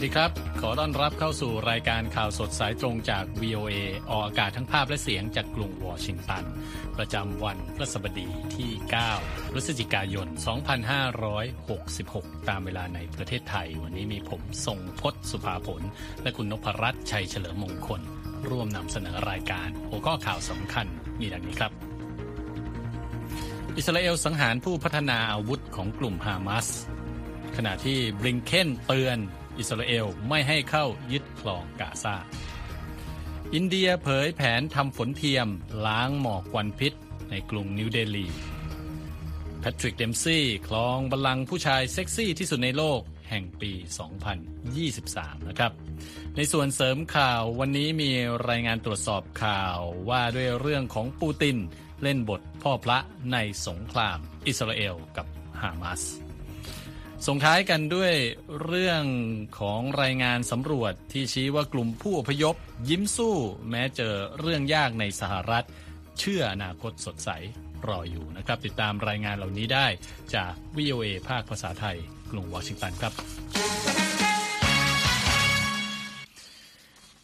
วัสดีครับ ขอต้อนรับเข้าสู่รายการข่าวสดสายตรงจาก VOA ออกอากาศทั้งภาพและเสียงจากกรุงวอชิงตัน ประจำวันพฤหัสบดีที่ 9 พฤศจิกายน 2566 ตามเวลาในประเทศไทย วันนี้มีผมทรงพศสุภาผล และคุณนพรัตน์ชัยเฉลิมมงคล ร่วมนำเสนอรายการหัวข้อข่าวสำคัญมีดังนี้ครับอิสราเอลสังหารผู้พัฒนาอาวุธของกลุ่มฮามาสขณะที่บลิงเคนเตือน อิสราเอลไม่ให้เข้ายึดครองกาซา อินเดียเผยแผนทำฝนเทียมล้างหมอกควันพิษในกรุงนิวเดลีแพทริกเดมป์ซีย์ครองบัลลังก์ผู้ชายเซ็กซี่ที่สุดในโลกแห่งปี 2023 นะครับ ในส่วนเสริมข่าววันนี้มีรายงานตรวจสอบข่าวว่าด้วยเรื่องของปูติน เล่นบทพ่อพระในสงครามอิสราเอลกับฮามาส ส่งท้ายกันด้วยเรื่องของรายงานสำรวจที่ชี้ว่ากลุ่มผู้อพยพ ยิ้มสู้แม้เจอเรื่องยากในสหรัฐ เชื่ออนาคตสดใสรออยู่นะครับ ติดตามรายงานเหล่านี้ได้จาก VOA ภาคภาษาไทย กรุงวอชิงตันครับ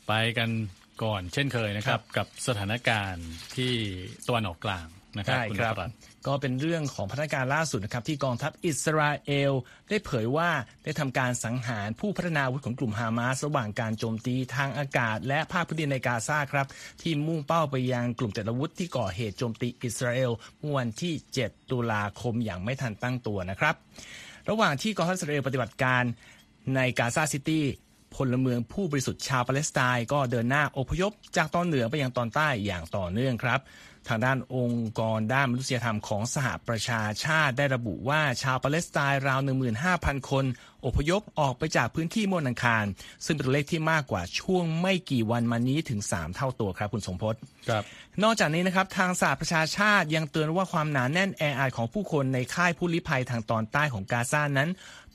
ไปกันก่อนเช่นเคยนะครับ กับสถานการณ์ที่ตะวันออกกลางนะครับคุณครับนพรัตน์ ก็เป็นเรื่องของพัฒนาการล่าสุดนะครับที่กองทัพอิสราเอล ได้เผยว่าได้ทำการสังหารผู้พัฒนาอาวุธของกลุ่มฮามาสระหว่างการโจมตีทางอากาศ และภาคพื้นดินในกาซาครับที่มุ่งเป้าไปยังกลุ่มติดอาวุธที่ก่อเหตุโจมตีอิสราเอลเมื่อวันที่ 7 ตุลาคมอย่างไม่ทันตั้งตัวนะครับ ระหว่างที่กองทัพอิสราเอลปฏิบัติการในกาซาซิตี้พลเมืองผู้บริสุทธิ์ชาวปาเลสไตน์ก็เดินหน้าอพยพจากตอนเหนือไปยังตอนใต้อย่างต่อเนื่องครับ ทางด้านองค์กรด้านมนุษยธรรมของสหประชาชาติได้ระบุว่าชาวปาเลสไตน์ราว 15,000 คน อพยพออกไปจากพื้นที่มณฑคาร ซึ่งเป็นตัวเลขที่มากกว่าช่วงไม่กี่วันมานี้ถึง 3 เท่าตัวครับคุณสมพศครับ นอกจากนี้นะครับทางสหประชาชาติยังเตือนว่าความหนาแน่นแออัดของผู้คนในค่ายผู้ลี้ภัยทางตอนใต้ของกาซานั้น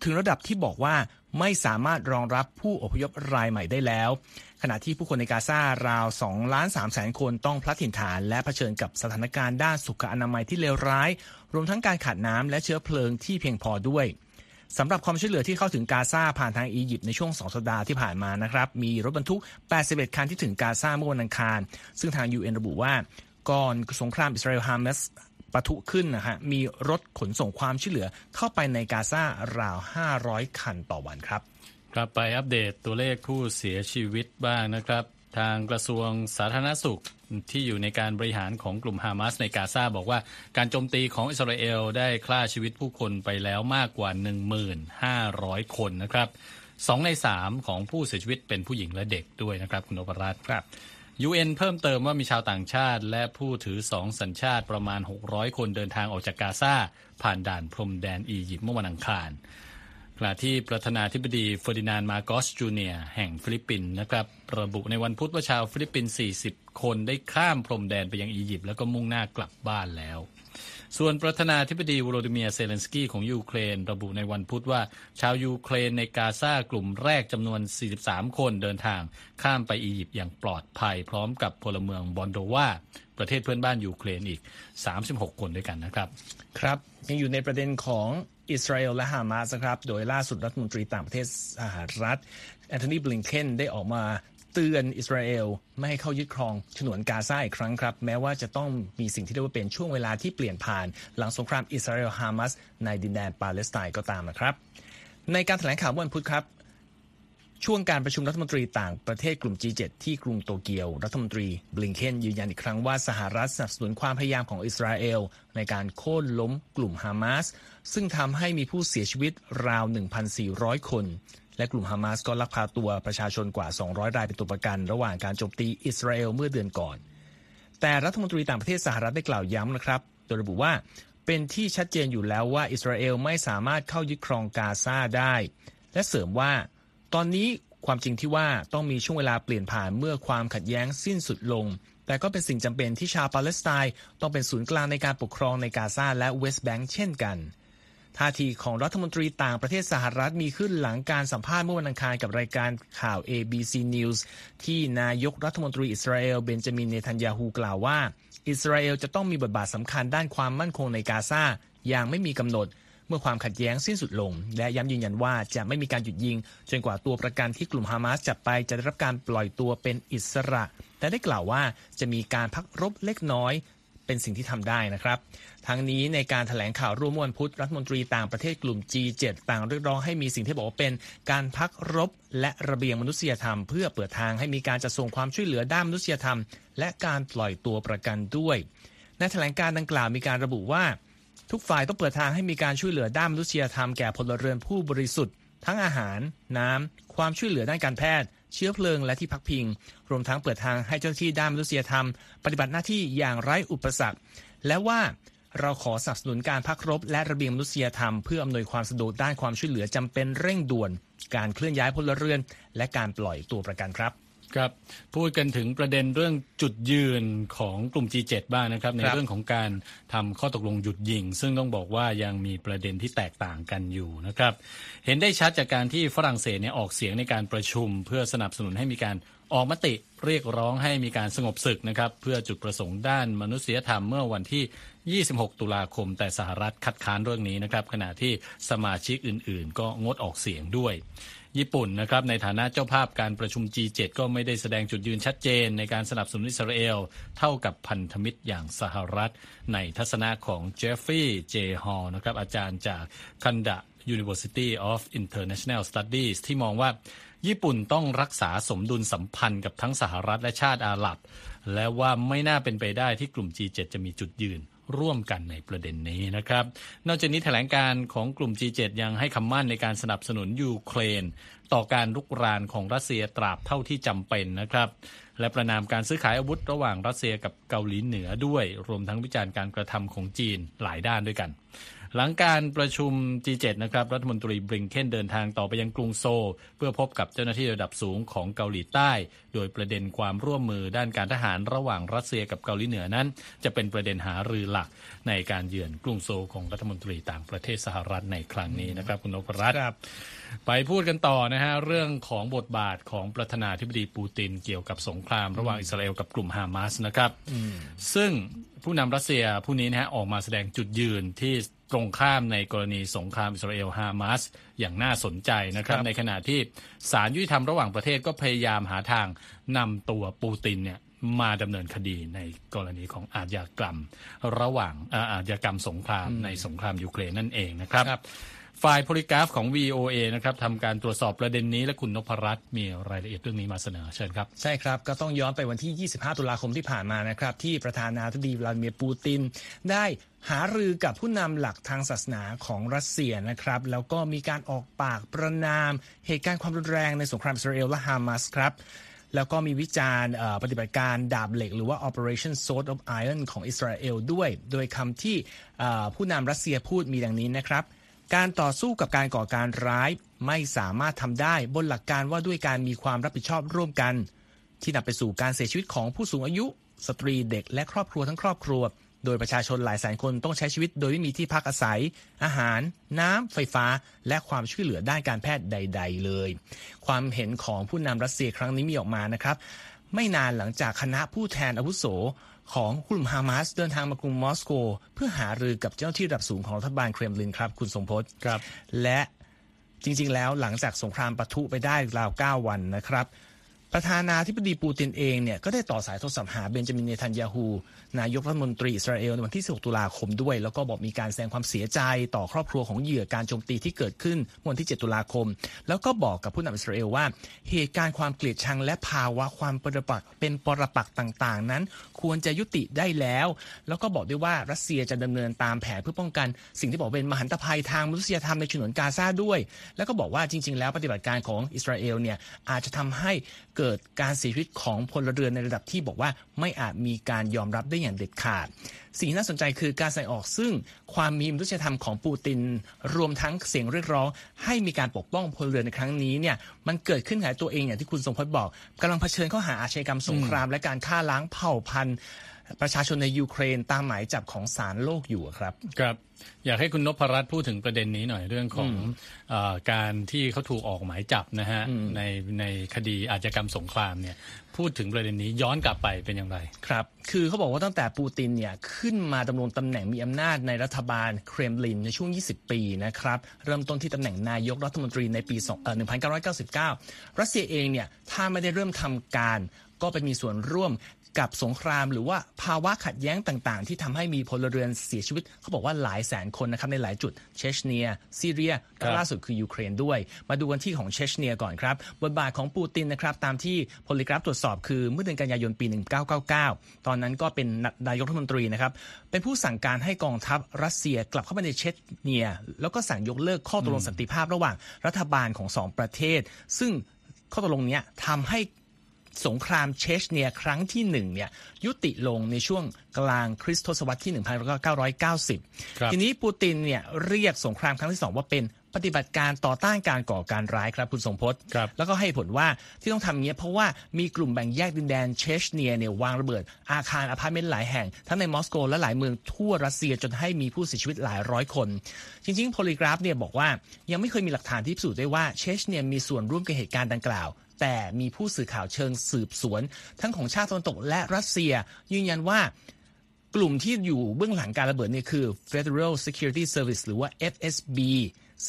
ถึงระดับที่บอกว่าไม่สามารถรองรับผู้อพยพรายใหม่ได้แล้ว ขณะที่ผู้คนในกาซาราว2ล้าน3แสนคนต้องพลัดถิ่นฐาน และเผชิญกับสถานการณ์ด้านสุขอนามัยที่เลวร้าย รวมทั้งการขาดน้ำและเชื้อเพลิงที่เพียงพอด้วยสำหรับความช่วยเหลือที่เข้าถึงกาซาผ่านทางอียิปต์ในช่วง 2 สัปดาห์ที่ผ่านมานะครับ มีรถบรรทุก 81 คันที่ถึงกาซาเมื่อวันอังคาร ซึ่งทาง UN ระบุว่า ก่อนสงครามอิสราเอลฮามาสปะทุขึ้นนะฮะมีรถขนส่งความช่วยเหลือเข้าไปในกาซาราว 500 คันต่อวันครับ ครับไปอัปเดตตัวเลขผู้เสียชีวิตบ้างนะครับ ทางกระทรวงสาธารณสุขที่อยู่ในการบริหารของกลุ่มฮามาสในกาซาบอกว่าการโจมตีของอิสราเอลได้ฆ่าชีวิตผู้คนไปแล้วมากกว่า 1,500 คนนะครับสองในสามของผู้เสียชีวิตเป็นผู้หญิงและเด็กด้วยนะครับคุณโอปรัตน์ครับ UN เพิ่มเติมว่ามีชาวต่างชาติ และผู้ถือสองสัญชาติประมาณ 600 คนเดินทางออกจากกาซาผ่านด่านพรมแดนอียิปต์เมื่อวันอังคาร ขณะที่ประธานาธิบดีเฟอร์ดินานด์มาร์กอสจูเนียร์แห่งฟิลิปปินส์นะครับระบุในวันพุธว่าชาวฟิลิปปินส์40 คนได้ข้ามพรมแดนไปยังอียิปต์แล้วก็มุ่งหน้ากลับบ้านแล้ว ส่วนประธานาธิบดีโวโลดิเมียร์เซเลนสกี้ของยูเครน ระบุในวันพุธว่า ชาวยูเครนในกาซากลุ่มแรกจำนวน 43 คนเดินทางข้ามไปอียิปต์อย่างปลอดภัย พร้อมกับพลเมืองมอลโดวาประเทศเพื่อนบ้านยูเครนอีก 36 คนด้วยกันนะครับ ครับ ยังอยู่ในประเด็นของอิสราเอลและฮามาสครับ โดยล่าสุดรัฐมนตรีต่างประเทศสหรัฐแอนโทนีบลิงเคนได้ออกมา เตือนอิสราเอลไม่ให้เข้ายึดครองฉนวนกาซาอีกครั้งครับ แม้ว่าจะต้องมีสิ่งที่เรียกว่าเป็นช่วงเวลาที่เปลี่ยนผ่าน หลังสงครามอิสราเอลฮามาสในดินแดนปาเลสไตน์ก็ตามนะครับ ในการแถลงข่าวเมื่อวันพุธครับช่วงการประชุมรัฐมนตรีต่างประเทศกลุ่ม G7 ที่กรุงโตเกียว รัฐมนตรีบลิงเคนยืนยันอีกครั้งว่าสหรัฐสนับสนุนความพยายามของอิสราเอล ในการโค่นล้มกลุ่มฮามาสซึ่งทำให้มีผู้เสียชีวิตราว 1,400 คน และกลุ่มฮามาสก็ลักพาตัวประชาชนกว่า 200 รายเป็นตัวประกัน ระหว่างการโจมตีอิสราเอลเมื่อเดือนก่อน แต่รัฐมนตรีต่างประเทศสหรัฐได้กล่าวย้ำนะครับโดยระบุว่าเป็นที่ชัดเจนอยู่แล้วว่าอิสราเอลไม่สามารถเข้ายึดครองกาซาได้ และเสริมว่า ตอนนี้ความจริงที่ว่าต้องมีช่วงเวลาเปลี่ยนผ่านเมื่อความขัดแย้งสิ้นสุดลง แต่ก็เป็นสิ่งจำเป็นที่ชาวปาเลสไตน์ต้องเป็นศูนย์กลางในการปกครองในกาซาและเวสต์แบงก์เช่นกัน ท่าทีของรัฐมนตรีต่างประเทศสหรัฐมีขึ้นหลังการสัมภาษณ์เมื่อวันอังคารกับรายการข่าว ABC News ที่นายกรัฐมนตรีอิสราเอลเบนจามินเนทันยาฮูกล่าวว่า อิสราเอลจะต้องมีบทบาทสำคัญด้านความมั่นคงในกาซาอย่างไม่มีกำหนดเมื่อความขัดแย้งสิ้นสุดลง และย้ำยืนยันว่าจะไม่มีการหยุดยิง จนกว่าตัวประกันที่กลุ่มฮามาสจับไปจะได้รับการปล่อยตัวเป็นอิสระ แต่ได้กล่าวว่าจะมีการพักรบเล็กน้อย เป็นสิ่งที่ทำได้นะครับ ทั้งนี้ในการถแถลงข่าวร่วมวันพุธรัฐมนตรีต่างประเทศกลุ่ม G7 ต่างเรียกร้องให้มีสิ่งที่บอกว่าเป็นการพักรบและระเบียงมนุษยธรรม เพื่อเปิดทางให้มีการจัดส่งความช่วยเหลือด้านมนุษยธรรม และการปล่อยตัวประกันด้วย ในแถลงการดังกล่าวมีการระบุว่า ทุกฝ่ายต้องเปิดทางให้มีการช่วยเหลือด้านมนุษยธรรมแก่พลเรือนผู้บริสุทธิ์ ทั้งอาหาร น้ำความช่วยเหลือด้านการแพทย์ เชื้อเพลิงและที่พักพิง รวมทั้งเปิดทางให้เจ้าหน้าที่ด้านมนุษยธรรม ปฏิบัติหน้าที่อย่างไร้อุปสรรค และว่าเราขอสนับสนุนการพักรบ และระเบียงมนุษยธรรม เพื่ออำนวยความสะดวกด้านความช่วยเหลือจำเป็นเร่งด่วน การเคลื่อนย้ายพลเรือน และการปล่อยตัวประกันครับ ครับพูดกันถึงประเด็นเรื่องจุดยืนของกลุ่ม G7 บ้างนะครับ ในเรื่องของการทำข้อตกลงหยุดยิง ซึ่งต้องบอกว่ายังมีประเด็นที่แตกต่างกันอยู่นะครับ เห็นได้ชัดจากการที่ฝรั่งเศสเนี่ยออกเสียงในการประชุม เพื่อสนับสนุนให้มีการออกมติเรียกร้องให้มีการสงบศึกนะครับ เพื่อจุดประสงค์ด้านมนุษยธรรมเมื่อวันที่ 26 ตุลาคม แต่สหรัฐคัดค้านเรื่องนี้นะครับ ขณะที่สมาชิกอื่น ๆ ก็งดออกเสียงด้วย ญี่ปุ่นนะครับในฐานะเจ้าภาพการประชุม G7 ก็ไม่ได้แสดงจุดยืนชัดเจน ในการสนับสนุนอิสราเอล เท่ากับพันธมิตรอย่างสหรัฐ ในทัศนะของเจฟฟี่เจฮอลนะครับอาจารย์จากคันดะ University of International Studies ที่มองว่าญี่ปุ่นต้องรักษาสมดุลสัมพันธ์กับทั้งสหรัฐและชาติอาหรับ และว่าไม่น่าเป็นไปได้ที่กลุ่ม G7 จะมีจุดยืน ร่วมกันในประเด็นนี้นะครับ นอกจากนี้แถลงการของกลุ่ม G7 ยังให้คำมั่นในการสนับสนุนยูเครน ต่อการลุกรานของรัสเซียตราบเท่าที่จำเป็นนะครับ และประนามการซื้อขายอาวุธระหว่างรัสเซียกับเกาหลีเหนือด้วย รวมทั้งวิจารณ์การกระทำของจีนหลายด้านด้วยกัน หลังการประชุม G7 นะครับรัฐมนตรีบริงเคนเดินทางต่อไปยังกรุงโซลเพื่อพบกับเจ้าหน้าที่ระดับสูงของเกาหลีใต้ โดยประเด็นความร่วมมือด้านการทหารระหว่างรัสเซียกับเกาหลีเหนือนั้น จะเป็นประเด็นหารือหลักในการเยือนกรุงโซลของรัฐมนตรีต่างประเทศสหรัฐในครั้งนี้นะครับคุณนพรัตน์ไปพูดกันต่อนะฮะเรื่องของบทบาทของประธานาธิบดีปูตินเกี่ยวกับสงคราม ระหว่างอิสราเอลกับกลุ่มฮามาสนะครับซึ่ง ผู้นำรัสเซียผู้นี้นะฮะออกมาแสดงจุดยืนที่ตรงข้ามในกรณีสงครามอิสราเอลฮามาสอย่างน่าสนใจนะครับ ในขณะที่ศาลยุติธรรมระหว่างประเทศก็พยายามหาทางนำตัวปูตินเนี่ยมาดำเนินคดีในกรณีของอาญากรรม ระหว่างอาญากรรมสงครามในสงครามยูเครนนั่นเองนะครับ ฝ่ายโพลิกราฟของ VOA นะครับทำการตรวจสอบประเด็นนี้และคุณนพรัตน์มีรายละเอียดเรื่องนี้มาเสนอเชิญครับ ใช่ครับ ก็ต้องย้อนไปวันที่ 25 ตุลาคมที่ผ่านมานะครับ ที่ประธานาธิบดีวลาดิเมียร์ปูติน ได้หารือกับผู้นำหลักทางศาสนาของรัสเซียนะครับ แล้วก็มีการออกปากประนาม เหตุการณ์ความรุนแรงในสงครามอิสราเอลและฮามาสครับแล้วก็มีวิจารณ์ปฏิบัติการดาบเหล็ก หรือว่า Operation Sword of Iron ของอิสราเอลด้วย โดยคำที่ผู้นำรัสเซียพูดมีดังนี้นะครับ การต่อสู้กับการก่อการร้าย ไม่สามารถทำได้บนหลักการว่าด้วยการมีความรับผิดชอบร่วมกัน ที่นำไปสู่การเสียชีวิตของผู้สูงอายุ สตรีเด็กและครอบครัวทั้งครอบครัว โดยประชาชนหลายแสนคนต้องใช้ชีวิตโดยไม่มีที่พักอาศัย อาหาร น้ำไฟฟ้า และความช่วยเหลือด้านการแพทย์ใด ๆ เลย ความเห็นของผู้นำรัสเซียครั้งนี้มีออกมานะครับ ไม่นานหลังจากคณะผู้แทนอาวุโส ของกลุ่มฮามาสเดินทางมากรุงมอสโก เพื่อหารือกับเจ้าหน้าที่ระดับสูงของรัฐบาลเครมลินครับ คุณสมพศครับ และจริง ๆ แล้วหลังจากสงครามปะทุไปได้ราว 9 วันนะครับ ประธานาธิบดีปูตินเองเนี่ยก็ได้ต่อสายโทรศัพท์หาเบนจามินเนทันยาฮูนายกรัฐมนตรีอิสราเอลในวันที่ 16 ตุลาคมด้วย แล้วก็บอกมีการแสดงความเสียใจต่อครอบครัวของเหยื่อการโจมตีที่เกิดขึ้นวันที่ 7 ตุลาคม แล้วก็บอกกับผู้นำอิสราเอลว่า เหตุการณ์ความเกลียดชังและภาวะความปรปักเป็นปรปักต่างๆ นั้น ควรจะยุติได้แล้ว แล้วก็บอกด้วยว่ารัสเซียจะดำเนินตามแผนเพื่อป้องกัน สิ่งที่บอกเป็นมหันตภัยทางมนุษยธรรมในฉนวนกาซาด้วย แล้วก็บอกว่าจริง ๆ แล้วปฏิบัติการของอิสราเอลเนี่ยอาจจะทำให้เเกิดการเสียชีวิตของพลเรือนในระดับที่บอกว่าไม่อาจมีการยอมรับได้อย่างเด็ดขาด สิ่งน่าสนใจคือการใส่ออกซึ่งความมีมนุษยธรรมของปูติน รวมทั้งเสียงเรียกร้อง ให้มีการปกป้องพลเรือนในครั้งนี้เนี่ยมันเกิดขึ้นหายตัวเองอย่างที่คุณทรงพจน์บอกกำลังเผชิญข้อหาอาชญากรรมสงคราม และการฆ่าล้างเผ่าพันธุ์ ประชาชนในยูเครนตามหมายจับของศาลโลกอยู่ครับ ครับ อยากให้คุณนพรัตน์พูดถึงประเด็นนี้หน่อยเรื่องของอการที่เขาถูกออกหมายจับนะฮะในในคดีอาชญากรรมสงครามเนี่ยพูดถึงประเด็นนี้ย้อนกลับไปเป็นอย่างไรครับ คือเขาบอกว่าตั้งแต่ปูตินเนี่ยขึ้นมาดำรงตำแหน่งมีอำนาจในรัฐบาลเครมลินในช่วง 20 ปีนะครับเริ่มต้นที่ตำแหน่งนายกรัฐมนตรีในปี1999 รัสเซียเองเนี่ยถ้าไม่ได้เริ่มทำการก็ไปมีส่วนร่วม กับสงครามหรือว่าภาวะขัดแย้งต่างๆ ที่ทำให้มีพลเรือนเสียชีวิต เขาบอกว่าหลายแสนคนนะครับในหลายจุดเชชเนียซีเรียและล่าสุดคือยูเครนด้วย มาดูกันที่ของเชชเนียก่อนครับบทบาทของปูตินนะครับตามที่โพลิกราฟตรวจสอบคือเมื่อเดือนกันยายนปี 1999 ตอนนั้นก็เป็นนายกรัฐมนตรีนะครับเป็นผู้สั่งการให้กองทัพรัสเซียกลับเข้ามาในเชชเนีย แล้วก็สั่งยกเลิกข้อตกลงสันติภาพระหว่างรัฐบาลของสองประเทศ ซึ่งข้อตกลงนี้ทำให้ สงครามเชชเนียครั้งที่หนึ่งเนี่ยยุติลงในช่วงกลางคริสตศตวรรษที่ 1990 ทีนี้ปูตินเนี่ยเรียกสงครามครั้งที่สองว่าเป็นปฏิบัติการต่อต้านการก่อการร้ายครับคุณทรงพจน์แล้วก็ให้เหตุผลว่าที่ต้องทำเงี้ยเพราะว่ามีกลุ่มแบ่งแยกดินแดนเชชเนียเนี่ยวางระเบิดอาคารอพาร์ตเมนต์หลายแห่ง ทั้งในมอสโกและหลายเมืองทั่วรัสเซียจนให้มีผู้เสียชีวิตหลายร้อยคน จริงๆ โพลีกราฟเนี่ยบอกว่ายังไม่เคยมีหลักฐานที่พิสูจน์ได้ว่าเชชเนียมีส่วนร่วมกับเหตุการณ์ดังกล่าว แต่มีผู้สื่อข่าวเชิงสืบสวน ทั้งของชาติตะวันตกและรัสเซีย ยืนยันว่ากลุ่มที่อยู่เบื้องหลังการระเบิดนี่คือ Federal Security Service หรือว่า FSB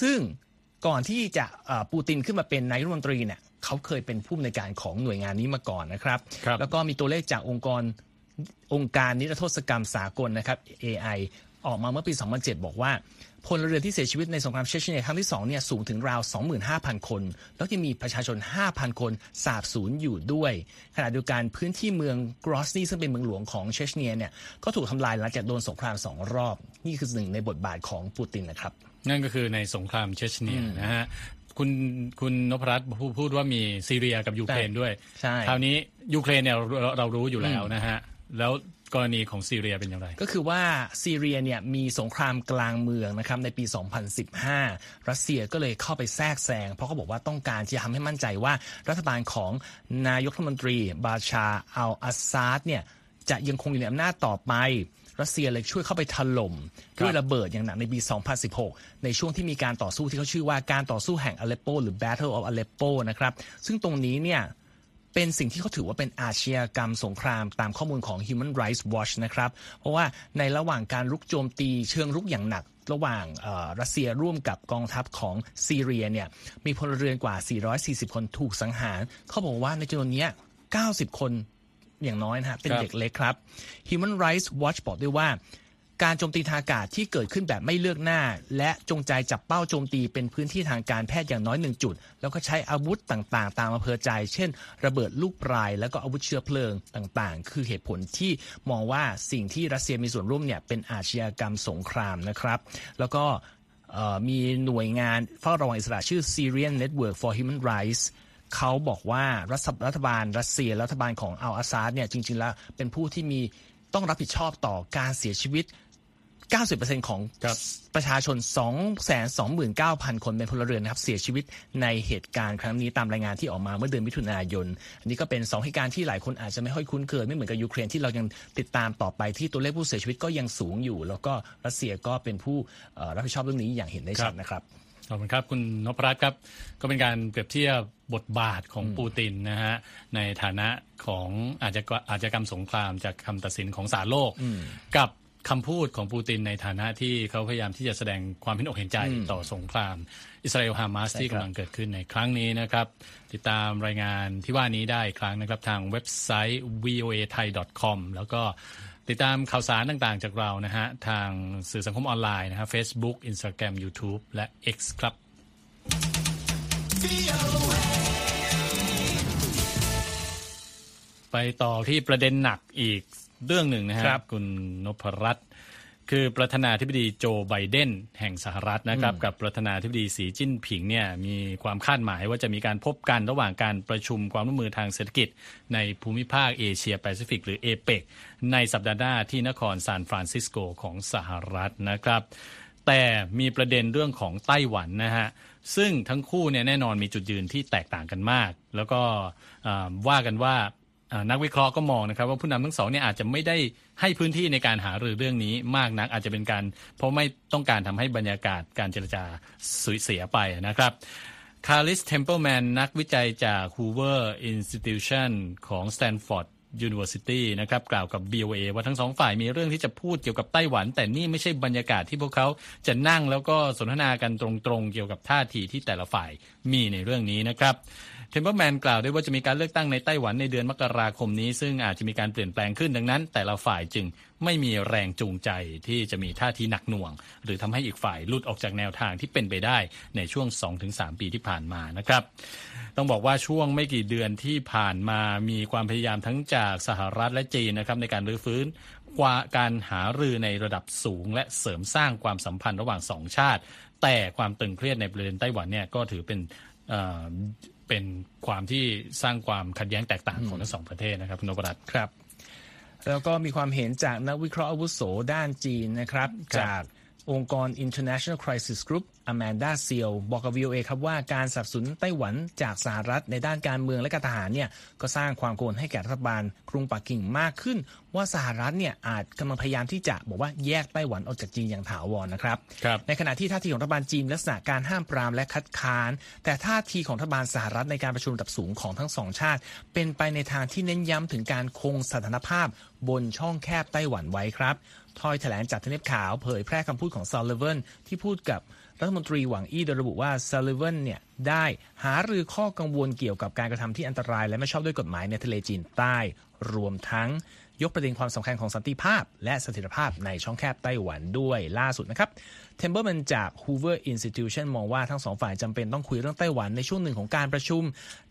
ซึ่งก่อนที่จะปูตินขึ้นมาเป็นนายรัฐมนตรีเนี่ยเขาเคยเป็นผู้อำนวยการของหน่วยงานนี้มาก่อนนะครับรบแล้วก็มีตัวเลขจากองค์กรองค์การนิรโทษกรรมสากลนะครับ AI ออกมาเมื่อปี 2007 บอกว่า พลเรือนที่เสียชีวิตในสงครามเชชเนียครั้งที่2เนี่ยสูงถึงราว 25,000 คน แล้วยังมีประชาชน 5,000 คนสาบสูญอยู่ด้วยขณะเดียวกันพื้นที่เมืองกรอสนีซึ่งเป็นเมืองหลวงของเชชเนียเนี่ยก็ถูกทำลายหลังจากโดนสงครามสองรอบ นี่คือหนึ่งในบทบาทของปูตินนะครับ นั่นก็คือในสงครามเชชเนียนะฮะคุณคุณนพรัตน์พูดว่ามีซีเรียกับยูเครนด้วยคราวนี้ยูเครนเนี่ยเรารู้อยู่แล้วนะฮะแล้ว กรณีของซีเรียเป็นอย่างไร ก็คือว่าซีเรียเนี่ยมีสงครามกลางเมืองนะครับในปี 2015 รัสเซียก็เลยเข้าไปแทรกแซง เพราะเขาบอกว่าต้องการที่จะทำให้มั่นใจว่ารัฐบาลของนายกรัฐมนตรีบาชาอัลอาซาดเนี่ยจะยังคงอยู่ในอำนาจต่อไปรัสเซียเลยช่วยเข้าไปถล่มด้วยระเบิดอย่างหนักในปี 2016 ในช่วงที่มีการต่อสู้ที่เขาชื่อว่าการต่อสู้แห่งอเลปโปหรือ Battle of Aleppo นะครับ ซึ่งตรงนี้เนี่ย เป็นสิ่งที่เขาถือว่าเป็นอาชญากรรมสงครามตามข้อมูลของ Human Rights Watch นะครับ เพราะว่าในระหว่างการลุกโจมตีเชิงรุกอย่างหนักระหว่างรัสเซียร่วมกับกองทัพของซีเรียเนี่ยมีพลเรือนกว่า 440 คนถูกสังหาร เขาบอกว่าในจำนวนนี้ 90 คนอย่างน้อยนะฮะเป็นเด็กเล็กครับ Human Rights Watch บอกด้วยว่า การโจมตีทางอากาศที่เกิดขึ้นแบบไม่เลือกหน้า และจงใจจับเป้าโจมตีเป็นพื้นที่ทางการแพทย์อย่างน้อยหนึ่งจุด แล้วก็ใช้อาวุธต่างๆ ตามอำเภอใจ เช่น ระเบิดลูกปลาย แล้วก็อาวุธเชื้อเพลิงต่างๆ คือเหตุผลที่มองว่าสิ่งที่รัสเซียมีส่วนร่วมเนี่ยเป็นอาชญากรรมสงครามนะครับ แล้วก็มีหน่วยงานเฝ้าระวังอิสระชื่อ Syrian Network for Human Rights เขาบอกว่ารัฐบาลรัสเซียรัฐบาลของอัลอาซาดเนี่ยจริง ๆ แล้วเป็นผู้ที่มีต้องรับผิดชอบต่อการเสียชีวิต 90%ของประชาชน 229,000 คนเป็นพลเรือนนะครับเสียชีวิตในเหตุการณ์ครั้งนี้ตามรายงานที่ออกมาเมื่อเดือนมิถุนายน อันนี้ก็เป็น 2 เหตุการณ์ที่หลายคนอาจจะไม่ค่อยคุ้นเคยไม่เหมือนกับยูเครนที่เรายังติดตามต่อไปที่ตัวเลขผู้เสียชีวิตก็ยังสูงอยู่ แล้วก็รัสเซียก็เป็นผู้รับผิดชอบเรื่องนี้อย่างเห็นได้ชัดนะครับขอบคุณครับ คุณนพรัตน์ครับ ก็เป็นการเปรียบเทียบบทบาทของปูตินนะฮะในฐานะของอาจจะอาจจะกรรมสงครามจากคำตัดสินของศาลโลก กับ คำพูดของปูตินในฐานะที่เขาพยายามที่จะแสดงความเห็นอกเห็นใจต่อสงคราม อิสราเอลฮามาสที่กำลังเกิดขึ้นในครั้งนี้นะครับ ติดตามรายงานที่ว่านี้ได้ครั้งนะครับ ทางเว็บไซต์ voa thai com แล้วก็ติดตามข่าวสารต่างๆจากเรานะฮะ ทางสื่อสังคมออนไลน์นะฮะ Facebook Instagram YouTube และ X ครับ ไปต่อที่ประเด็นหนักอีก เรื่องหนึ่งนะฮะคุณนพรัตน์คือประธานาธิบดีโจไบเดนแห่งสหรัฐนะครับ กับประธานาธิบดีสีจิ้นผิงเนี่ยมีความคาดหมายว่าจะมีการพบกันระหว่างการประชุมความร่วมมือทางเศรษฐกิจ ในภูมิภาคเอเชียแปซิฟิกหรือเอเปกในสัปดาห์หน้าที่นครซานฟรานซิสโกของสหรัฐนะครับ แต่มีประเด็นเรื่องของไต้หวันนะฮะซึ่งทั้งคู่เนี่ยแน่นอนมีจุดยืนที่แตกต่างกันมาก แล้วก็ว่ากันว่า นักวิเคราะห์ก็มองนะครับว่าผู้นำทั้งสองเนี่ยอาจจะไม่ได้ให้พื้นที่ในการหารือเรื่องนี้มากนักอาจจะเป็นการ เพราะไม่ต้องการทำให้บรรยากาศการเจรจาสุยเสียไปนะครับคาริสเทมเพิลแมนนักวิจัยจาก Hoover Institution ของ Stanford University นะครับกล่าวกับ BOA ว่าทั้งสองฝ่ายมีเรื่องที่จะพูดเกี่ยวกับไต้หวัน แต่นี่ไม่ใช่บรรยากาศที่พวกเขาจะนั่งแล้วก็สนทนากันตรงๆ เกี่ยวกับท่าทีที่แต่ละฝ่ายมีในเรื่องนี้นะครับ เทมเปอร์แมนกล่าวด้วยว่าจะมีการเลือกตั้งในไต้หวันในเดือนมกราคมนี้ ซึ่งอาจจะมีการเปลี่ยนแปลงขึ้นดังนั้น แต่ละฝ่ายจึงไม่มีแรงจูงใจที่จะมีท่าทีหนักหน่วง หรือทำให้อีกฝ่ายลุดออกจากแนวทางที่เป็นไปได้ในช่วง 2-3 ปีที่ผ่านมานะครับ ต้องบอกว่าช่วงไม่กี่เดือนที่ผ่านมามีความพยายามทั้งจากสหรัฐและจีนนะครับในการรื้อฟื้นกว่าการหารือในระดับสูง และเสริมสร้างความสัมพันธ์ระหว่างสองชาติ แต่ความตึงเครียดในประเด็นไต้หวันเนี่ยก็ถือเป็น เป็นความที่สร้างความขัดแย้งแตกต่างของทั้งสองประเทศนะครับนพรัตน์ครับ แล้วก็มีความเห็นจากนักวิเคราะห์อาวุโสด้านจีนนะครับจาก องค์กร International Crisis Group อแมนดาเซียวบอกกับ VOA ครับว่าการสับสนไต้หวันจากสหรัฐในด้านการเมืองและการทหารเนี่ยก็สร้างความกังวลให้แก่รัฐบาลกรุงปักกิ่งมากขึ้น ว่าสหรัฐเนี่ยอาจกำลังพยายามที่จะบอกว่าแยกไต้หวันออกจากจีนอย่างถาวรนะครับรบในขณะที่ท่าทีของรัฐบาลจีนลักษณะการห้ามปรามและคัดค้าน แต่ท่าทีของรัฐบาลสหรัฐในการประชุมระดับสูงของทั้งสองชาติ เป็นไปในทางที่เน้นย้ำถึงการคงสถานภาพบนช่องแคบไต้หวันไว้ครับ ถ้อยแถลงจากทำเนียบขาวเผยแพร่คำพูดของซัลลิแวนที่พูดกับรัฐมนตรีหวังอี้โดยระบุว่าซัลลิแวนเนี่ยได้หารือข้อกังวลเกี่ยวกับการกระทำที่อันตราย และไม่ชอบด้วยกฎหมายในทะเลจีนใต้ รวมทั้งยกประเด็นความสำคัญของสันติภาพ และเสถียรภาพในช่องแคบไต้หวันด้วยล่าสุดนะครับเทมเบอร์แมนจาก Hoover Institution มองว่าทั้งสองฝ่ายจำเป็นต้องคุยเรื่องไต้หวันในช่วงหนึ่งของการประชุม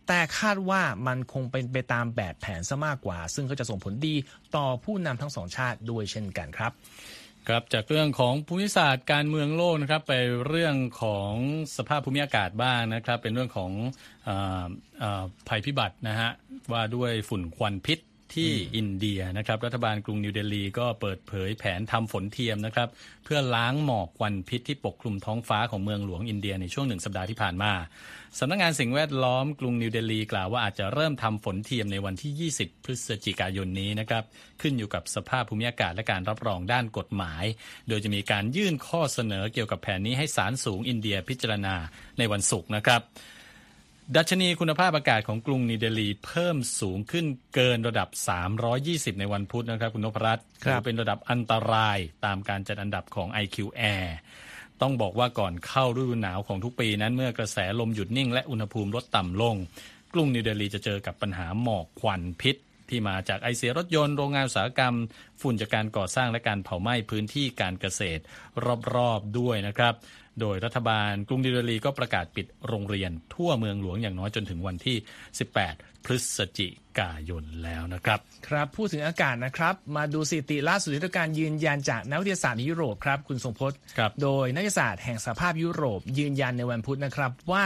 แต่คาดว่ามันคงเป็นไปตามแบบแผนซะมากกว่า ซึ่งก็จะส่งผลดีต่อผู้นำทั้งสองชาติด้วยเช่นกันครับครับจากเรื่องของภูมิศาสตร์การเมืองโลกนะครับไปเรื่องของสภาพภูมิอากาศบ้างนะครับ เป็นเรื่องของเอ่อภัยพิบัตินะฮะว่าด้วยฝุ่นควันพิษ ที่อินเดียนะครับ รัฐบาลกรุงนิวเดลีก็เปิดเผยแผนทำฝนเทียมนะครับ เพื่อล้างหมอกควันพิษที่ปกคลุมท้องฟ้าของเมืองหลวงอินเดียในช่วงหนึ่งสัปดาห์ที่ผ่านมาสำนักงงานสิ่งแวดล้อมกรุงนิวเดลีกล่าวว่าอาจจะเริ่มทำฝนเทียมในวันที่ 20 พฤศจิกายนนี้นะครับขึ้นอยู่กับสภาพภูมิอากาศและการรับรองด้านกฎหมาย โดยจะมีการยื่นข้อเสนอเกี่ยวกับแผนนี้ให้ศาลสูงอินเดียพิจารณาในวันศุกร์นะครับ ดัชนีคุณภาพอากาศของกรุงนิเดลีเพิ่มสูงขึ้นเกินระดับ 320 ในวันพุธนะครับ คุณนพรัตน์ถือเป็นระดับอันตรายตามการจัดอันดับของ IQ Air ต้องบอกว่าก่อนเข้าฤดูหนาวของทุกปีนั้นเมื่อกระแสลมหยุดนิ่งและอุณหภูมิลดต่ำลง กรุงนิวเดลีจะเจอกับปัญหาหมอกควันพิษ ที่มาจากไอเสียรถยนต์โรงงานอุตสาหกรรม ฝุ่นจากการก่อสร้างและการเผาไหม้พื้นที่การเกษตรรอบๆด้วยนะครับโดยรัฐบาลกรุงดิเรลีก็ประกาศปิดโรงเรียนทั่วเมืองหลวงอย่างน้อยจนถึงวันที่ 18 พฤศจิกายนแล้วนะครับ ครับพูดถึงอากาศนะครับ มาดูสถิติล่าสุดที่การยืนยันจากนักวิทยาศาสตร์ยุโรปครับ คุณทรงพจน์ โดยนักวิทยาศาสตร์แห่งสภาพยุโรป ยืนยันในวันพุธนะครับว่า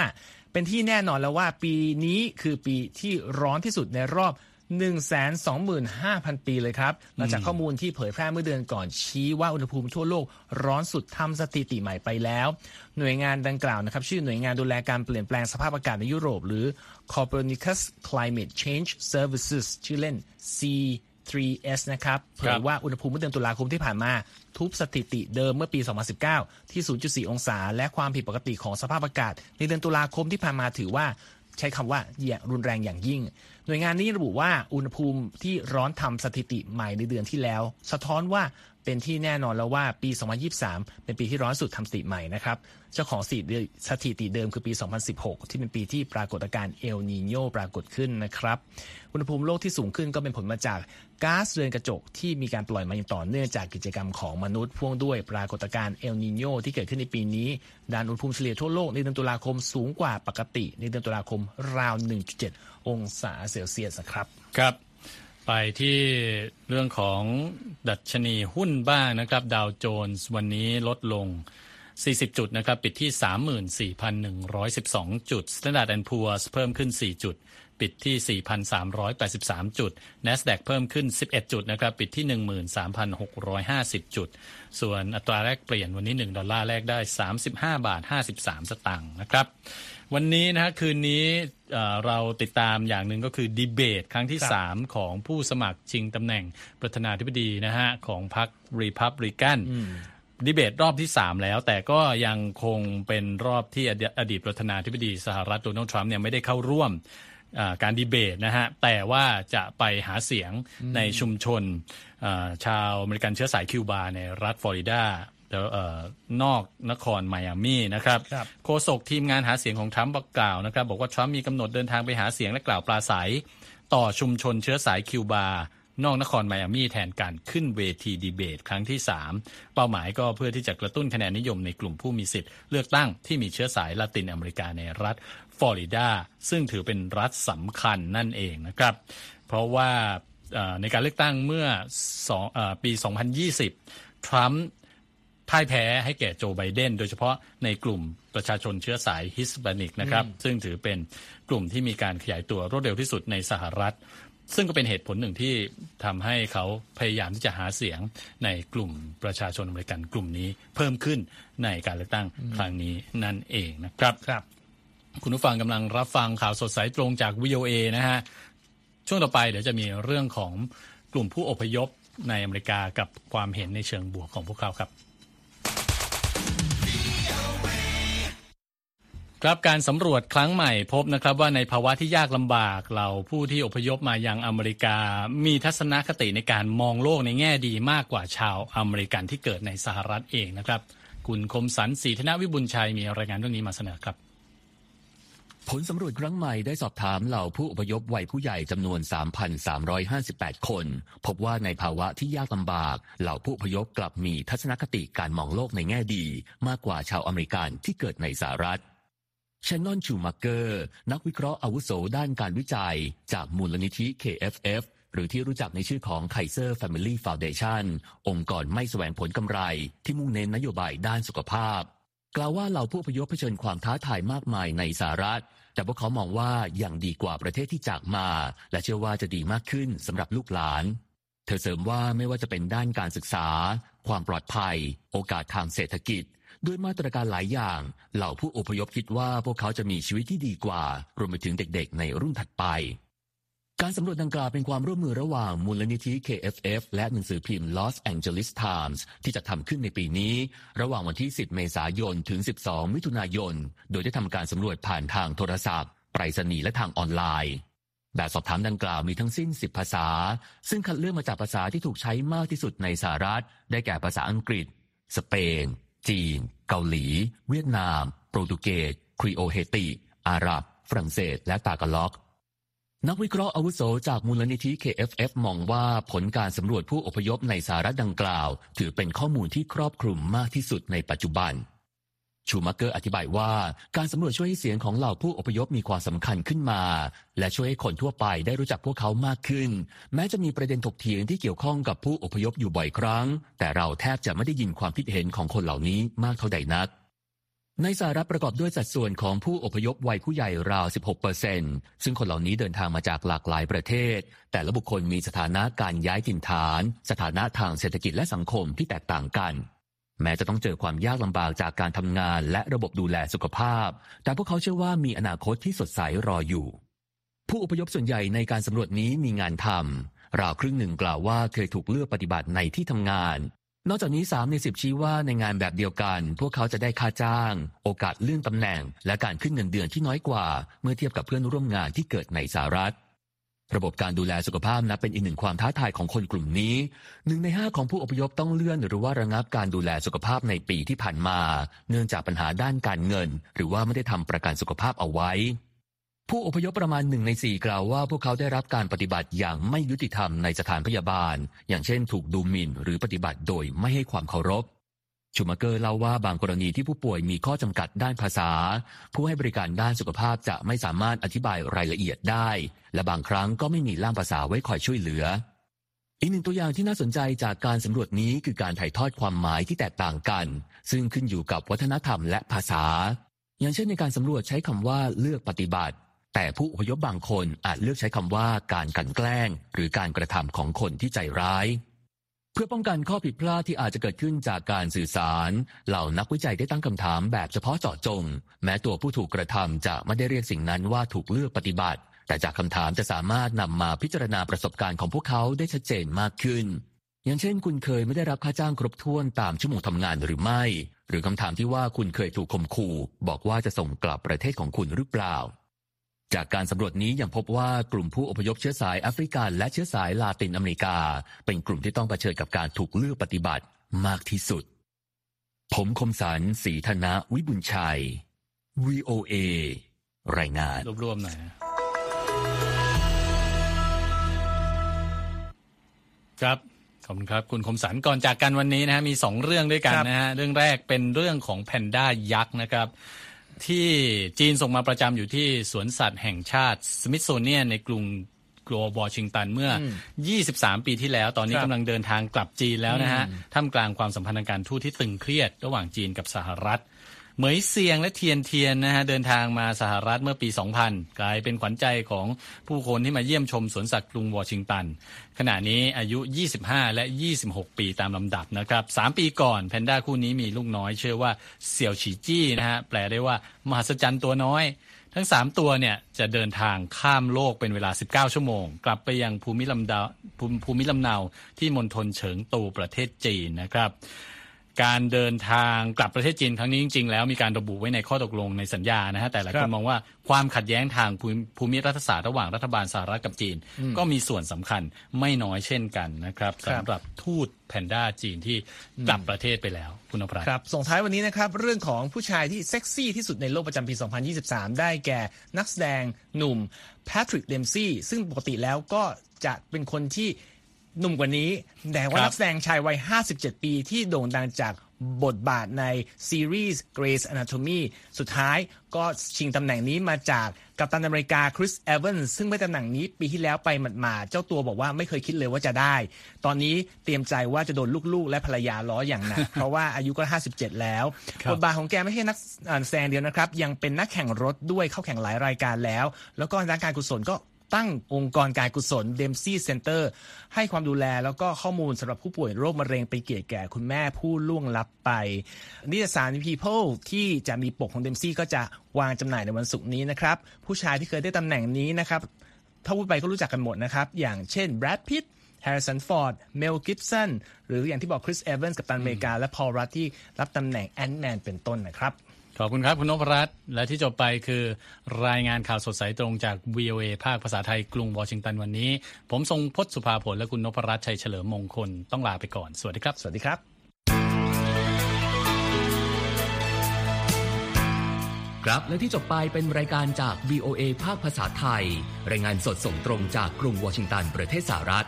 เป็นที่แน่นอนแล้วว่าปีนี้คือปีที่ร้อนที่สุดในรอบ 125,000 ปีเลยครับหลังจากข้อมูลที่เผยแพร่เมื่อเดือนก่อนชี้ว่าอุณหภูมิทั่วโลกร้อนสุดทำสถิติใหม่ไปแล้ว หน่วยงานดังกล่าวนะครับ ชื่อหน่วยงานดูแลการเปลี่ยนแปลงสภาพอากาศในยุโรป หรือ Copernicus Climate Change Services ชื่อเล่น C 3S นะครับเผยว่าอุณหภูมิเมื่อเดือนตุลาคมที่ผ่านมา ทุบสถิติเดิมเมื่อปี 2019 ที่ 0.4 องศา และความผิดปกติของสภาพอากาศ ในเดือนตุลาคมที่ผ่านมาถือว่าใช้คำว่าอย่ารุนแรงอย่างยิ่ง หน่วยงานนี้ระบุว่าอุณหภูมิที่ร้อนทำสถิติใหม่ในเดือนที่แล้ว สะท้อนว่าเป็นที่แน่นอนแล้วว่าปี 2023 เป็นปีที่ร้อนสุดทำสถิติใหม่นะครับ เจ้าของสถิติเดิมคือปี 2016 ที่เป็นปีที่ปรากฏการณ์เอลนีโญปรากฏขึ้นนะครับ อุณหภูมิโลกที่สูงขึ้นก็เป็นผลมาจากก๊าซเรือนกระจกที่มีการปล่อยมาอย่างต่อเนื่องจากกิจกรรมของมนุษย์พ่วงด้วยปรากฏการณ์เอลนีโญที่เกิดขึ้นในปีนี้ด้านอุณหภูมิเฉลี่ยทั่วโลกในเดือนตุลาคมสูงกว่าปกติ ในเดือนตุลาคมราว 1.7 องศาเซลเซียสครับครับ ไปที่เรื่องของดัชนีหุ้นบ้างนะครับ ดาวโจนส์วันนี้ลดลง 40 จุดนะครับ ปิดที่ 34,112 จุด Standard Poor's เพิ่มขึ้น 4 จุด ปิดที่ 4,383 จุด NASDAQ เพิ่มขึ้น 11 จุดนะครับ ปิดที่ 13,650 จุด ส่วนอัตราแลกเปลี่ยนวันนี้ 1 ดอลลาร์แลกได้ 35 บาท 53 สตางค์นะครับ วันนี้นะฮะคืนนี้ เราติดตามอย่างหนึ่งก็คือดีเบตครั้งที่ 3 ของผู้สมัครชิงตำแหน่งประธานาธิบดีนะฮะของพรรครีพับลิกันดีเบตรอบที่ 3 แล้ว แต่ก็ยังคงเป็นรอบที่อดีตประธานาธิบดีสหรัฐโดนัลด์ทรัมป์เนี่ยไม่ได้เข้าร่วมการดีเบตนะฮะแต่ว่าจะไปหาเสียงในชุมชนชาวอเมริกันเชื้อสายคิวบาในรัฐฟลอริดา นอกนครไมอามี่นะครับโฆษกทีมงานหาเสียงของทรัมป์บอกกล่าวนะครับ บอกว่าทรัมป์มีกำหนดเดินทางไปหาเสียงและกล่าวปราศัย ต่อชุมชนเชื้อสายคิวบา นอกนครไมอามี่แทนการขึ้นเวทีดีเบต ครั้งที่ 3 เป้าหมายก็เพื่อที่จะกระตุ้นคะแนนนิยมในกลุ่มผู้มีสิทธิ์เลือกตั้งที่มีเชื้อสายละตินอเมริกาในรัฐฟลอริดาซึ่งถือเป็นรัฐสำคัญนั่นเองนะครับ เพราะว่าในการเลือกตั้งเมื่อปี 2020 ทรัมป์ พ่ายแพ้ให้แก่โจไบเดน โดยเฉพาะในกลุ่มประชาชนเชื้อสายฮิสปานิกนะครับซึ่งถือเป็นกลุ่มที่มีการขยายตัวรวดเร็วที่สุดในสหรัฐ ซึ่งก็เป็นเหตุผลหนึ่งที่ทำให้เขาพยายามที่จะหาเสียงในกลุ่มประชาชนอเมริกันกลุ่มนี้เพิ่มขึ้นในการเลือกตั้งครั้งนี้นั่นเองนะครับครับ คุณผู้ฟังกำลังรับฟังข่าวสดสายตรงจากวิโอเอนะฮะช่วงต่อไปเดี๋ยวจะมีเรื่องของกลุ่มผู้อพยพในอเมริกากับความเห็นในเชิงบวกของพวกเขาครับ ครับการสำรวจครั้งใหม่พบนะครับว่าในภาวะที่ยากลำบากเราผู้ที่อพยพมายังอเมริกา มีทัศนคติในการมองโลกในแง่ดีมากกว่าชาวอเมริกันที่เกิดในสหรัฐเองนะครับ คุณคมสันสีธนวิบุญชัยมีรายงานเรื่องนี้มาเสนอครับ ผลสำรวจครั้งใหม่ได้สอบถามเหล่าผู้อพยพวัยผู้ใหญ่จำนวน 3,358 คน พบว่าในภาวะที่ยากลำบาก เหล่าผู้อพยพกลับมีทัศนคติการมองโลกในแง่ดี มากกว่าชาวอเมริกันที่เกิดในสหรัฐ ชนนอนชูมาเกอร์ นักวิเคราะห์อาวุโสด้านการวิจัย จากมูลนิธิ KFF หรือที่รู้จักในชื่อของ Kaiser Family Foundation องค์กรไม่แสวงผลกำไร ที่มุ่งเน้นนโยบายด้านสุขภาพ กล่าวว่าเหล่าผู้พยพเผชิญความท้าทายมากมายในสหรัฐ แต่พวกเขามองว่าอย่างดีกว่าประเทศที่จากมา และเชื่อว่าจะดีมากขึ้นสำหรับลูกหลาน เธอเสริมว่าไม่ว่าจะเป็นด้านการศึกษา ความปลอดภัย โอกาสทางเศรษฐกิจ ด้วยมาตรการหลายอย่าง เหล่าผู้อพยพคิดว่าพวกเขาจะมีชีวิตที่ดีกว่า รวมไปถึงเด็กๆ ในรุ่นถัดไป การสำรวจดังกล่าวเป็นความร่วมมือระหว่างมูลนิธิ KFF และหนังสือพิมพ์ Los Angeles Times ที่จะทำขึ้นในปีนี้ ระหว่างวันที่ 10 เมษายนถึง 12 มิถุนายน โดยได้ทำการสำรวจผ่านทางโทรศัพท์ไปรษณีย์และทางออนไลน์แบบสอบถามดังกล่าวมีทั้งสิ้น 10 ภาษา ซึ่งคัดเลือกมาจากภาษาที่ถูกใช้มากที่สุดในสหรัฐ ได้แก่ภาษาอังกฤษ สเปน จีน เกาหลี เวียดนาม โปรตุเกสครีโอเฮติ อาหรับ ฝรั่งเศส และตากาล็อก นักวิเคราะห์อาวุโสจากมูลนิธิ KFF มองว่าผลการสำรวจผู้อพยพในสหรัฐดังกล่าว ถือเป็นข้อมูลที่ครอบคลุมมากที่สุดในปัจจุบัน ชูมาเกอร์อธิบายว่า การสำรวจช่วยให้เสียงของเหล่าผู้อพยพมีความสำคัญขึ้นมา และช่วยให้คนทั่วไปได้รู้จักพวกเขามากขึ้น แม้จะมีประเด็นถกเถียงที่เกี่ยวข้องกับผู้อพยพอยู่บ่อยครั้ง แต่เราแทบจะไม่ได้ยินความคิดเห็นของคนเหล่านี้มากเท่าใดนัก ในสหรัฐประกอบด้วยสัดส่วนของผู้อพยพวัยผู้ใหญ่ราว 16เปอร์เซนซึ่งคนเหล่านี้เดินทางมาจากหลากหลายประเทศ แต่ละบุคคลมีสถานะการย้ายถิ่นฐาน สถานะทางเศรษฐกิจและสังคมที่แตกต่างกัน แม้จะต้องเจอความยากลำบากจากการทำงานและระบบดูแลสุขภาพ แต่พวกเขาเชื่อว่ามีอนาคตที่สดใสรออยู่ ผู้อพยพส่วนใหญ่ในการสำรวจนี้มีงานทำราวครึ่งหนึ่งกล่าวว่าเคยถูกเลือกปฏิบัติในที่ทำงาน นอกจากนี้ 3 ใน10ชี้ว่าในงานแบบเดียวกัน พวกเขาจะได้ค่าจ้าง โอกาสเลื่อนตำแหน่ง และการขึ้นเงินเดือนที่น้อยกว่า เมื่อเทียบกับเพื่อนร่วมงานที่เกิดในสหรัฐ ระบบการดูแลสุขภาพนับเป็นอีกหนึ่งความท้าทายของคนกลุ่มนี้หนึ่งในห้าของผู้อพยพต้องเลื่อน หรือว่าระงับการดูแลสุขภาพในปีที่ผ่านมา เนื่องจากปัญหาด้านการเงิน หรือว่าไม่ได้ทำประกันสุขภาพเอาไว้ ผู้อพยพประมาณหนึ่งในสี่กล่าวว่า พวกเขาได้รับการปฏิบัติอย่างไม่ยุติธรรมในสถานพยาบาล อย่างเช่น ถูกดูหมิ่น หรือปฏิบัติโดยไม่ให้ความเคารพ ชูมาเกอร์เล่าว่าบางกรณีที่ผู้ป่วยมีข้อจำกัดด้านภาษา ผู้ให้บริการด้านสุขภาพจะไม่สามารถอธิบายรายละเอียดได้ และบางครั้งก็ไม่มีล่ามภาษาไว้คอยช่วยเหลือ อีกหนึ่งตัวอย่างที่น่าสนใจจากการสำรวจนี้คือการถ่ายทอดความหมายที่แตกต่างกัน ซึ่งขึ้นอยู่กับวัฒนธรรมและภาษา อย่างเช่นในการสำรวจใช้คำว่าเลือกปฏิบัติ แต่ผู้อพยพบางคนอาจเลือกใช้คำว่าการกันแกล้ง หรือการกระทำของคนที่ใจร้าย เพื่อป้องกันข้อผิดพลาดที่อาจจะเกิดขึ้นจากการสื่อสาร เหล่านักวิจัยได้ตั้งคำถามแบบเฉพาะเจาะจง แม้ตัวผู้ถูกกระทำจะไม่ได้เรียกสิ่งนั้นว่าถูกเลือกปฏิบัติ แต่จากคำถามจะสามารถนำมาพิจารณาประสบการณ์ของพวกเขาได้ชัดเจนมากขึ้น อย่างเช่น คุณเคยไม่ได้รับค่าจ้างครบถ้วนตามชั่วโมงทำงานหรือไม่ หรือคำถามที่ว่าคุณเคยถูกข่มขู่ บอกว่าจะส่งกลับประเทศของคุณหรือเปล่า จากการสำรวจนี้ยังพบว่ากลุ่มผู้อพยพเชื้อสายแอฟริกันและเชื้อสายลาตินอเมริกา เป็นกลุ่มที่ต้องเผชิญกับการถูกเลือกปฏิบัติมากที่สุด ผมคมสันสีธนะวิบุญชัย VOA รายงาน รวบๆหน่อยนครับขอบคุณครับ คุณคมสันก่อนจากกันวันนี้นะฮะมีสองเรื่องด้วยกันนะฮะเรื่องแรกเป็นเรื่องของแพนด้ายักษ์นะครับ ที่จีนส่งมาประจำอยู่ที่สวนสัตว์แห่งชาติสมิธโซเนียนในกรุงกรัววอชิงตันเมื่อ 23 ปีที่แล้ว ตอนนี้ครับกำลังเดินทางกลับจีนแล้วนะฮะ ท่ามกลางความสัมพันธ์ทางการทูตที่ตึงเครียด ระหว่างจีนกับสหรัฐ เหมยเซียงและเทียนเทียนนะฮะเดินทางมาสหรัฐเมื่อปี 2000 กลายเป็นขวัญใจของผู้คนที่มาเยี่ยมชมสวนสัตว์กรุงวอชิงตัน ขณะนี้อายุ 25 และ 26 ปีตามลำดับนะครับ 3 ปีก่อนแพนด้าคู่นี้มีลูกน้อย เชื่อว่าเสี่ยวฉีจี้นะฮะแปลได้ว่ามหัศจรรย์ตัวน้อย ทั้ง 3 ตัวเนี่ยจะเดินทางข้ามโลกเป็นเวลา 19 ชั่วโมง กลับไปยังภูมิลำดาภูมิภูมิลำเนาที่มณฑลเฉิงตูประเทศจีนนะครับ การเดินทางกลับประเทศจีนครั้งนี้จริงๆ แล้วมีการระบุไว้ในข้อตกลงในสัญญานะฮะแต่หลายคครันบมองว่าความขัดแย้งทางภูมิภูมิรัฐศาสตร์ระหว่างรัฐบาลสหรัฐกับจีน ก็มีส่วนสำคัญไม่น้อยเช่นกันนะครับครับสำหรับทูตแพนด้าจีนที่กลับประเทศไปแล้วคุณนพรัตน์ครับส่งท้ายวันนี้นะครับ เรื่องของผู้ชายที่เซ็กซี่ที่สุดในโลกประจำปี 2023 ได้แก่นักแสดงหนุ่มแพทริกเดมป์ซีย์ซึ่งปกติแล้วก็จะเป็นคนที่ หนุ่มกว่านี้ แต่ว่าครับนักแสดงชายวัย 57 ปีที่โด่งดังจากบทบาทในซีรีส์ Grey's Anatomy สุดท้ายก็ชิงตำแหน่งนี้มาจากกัปตันอเมริกาคริสเอแวนส์ซึ่งได้ตำแหน่งนี้ปีที่แล้วไปหมาดๆเจ้าตัวบอกว่าไม่เคยคิดเลยว่าจะได้ ตอนนี้เตรียมใจว่าจะโดนลูกๆ และภรรยาล้ออย่างหนักเพราะว่าอายุก็ 57 แล้วครับบทบาทของแกไม่ใช่นักอ่าแสดงเดียวนะครับ ยังเป็นนักแข่งรถด้วยเข้าแข่งหลายรายการแล้ว แล้วก็นักการกุศลก็ ตั้งองค์กรการกุศล Dempsey Center ให้ความดูแลแล้วก็ข้อมูลสำหรับผู้ป่วยโรคมะเร็งไปเกียรติแก่คุณแม่ผู้ล่วงลับไป นิตยสาร People ที่จะมีปกของ Dempsey ก็จะวางจำหน่ายในวันศุกร์นี้นะครับ ผู้ชายที่เคยได้ตำแหน่งนี้นะครับถ้าพูดไปก็รู้จักกันหมดนะครับ อย่างเช่น Brad Pitt Harrison Ford Mel Gibson หรืออย่างที่บอก Chris Evans กับตันอเมริกา และ Paul Rudd ที่รับตำแหน่ง Ant-Man เป็นต้นนะครับ ขอบคุณครับ คุณนพรัตน์และที่จบไปคือ รายงานข่าวสดใสตรงจาก VOA ภาคภาษาไทยกรุงวอชิงตันวันนี้ ผมทรงพจน์สุภาผลและคุณนพรัตน์ชัยเฉลิมมงคลต้องลาไปก่อน สวัสดีครับ สวัสดีครับ ครับและที่จบไปเป็นรายการจาก VOA ภาคภาษาไทย รายงานสดส่งตรงจากกรุงวอชิงตันประเทศสหรัฐ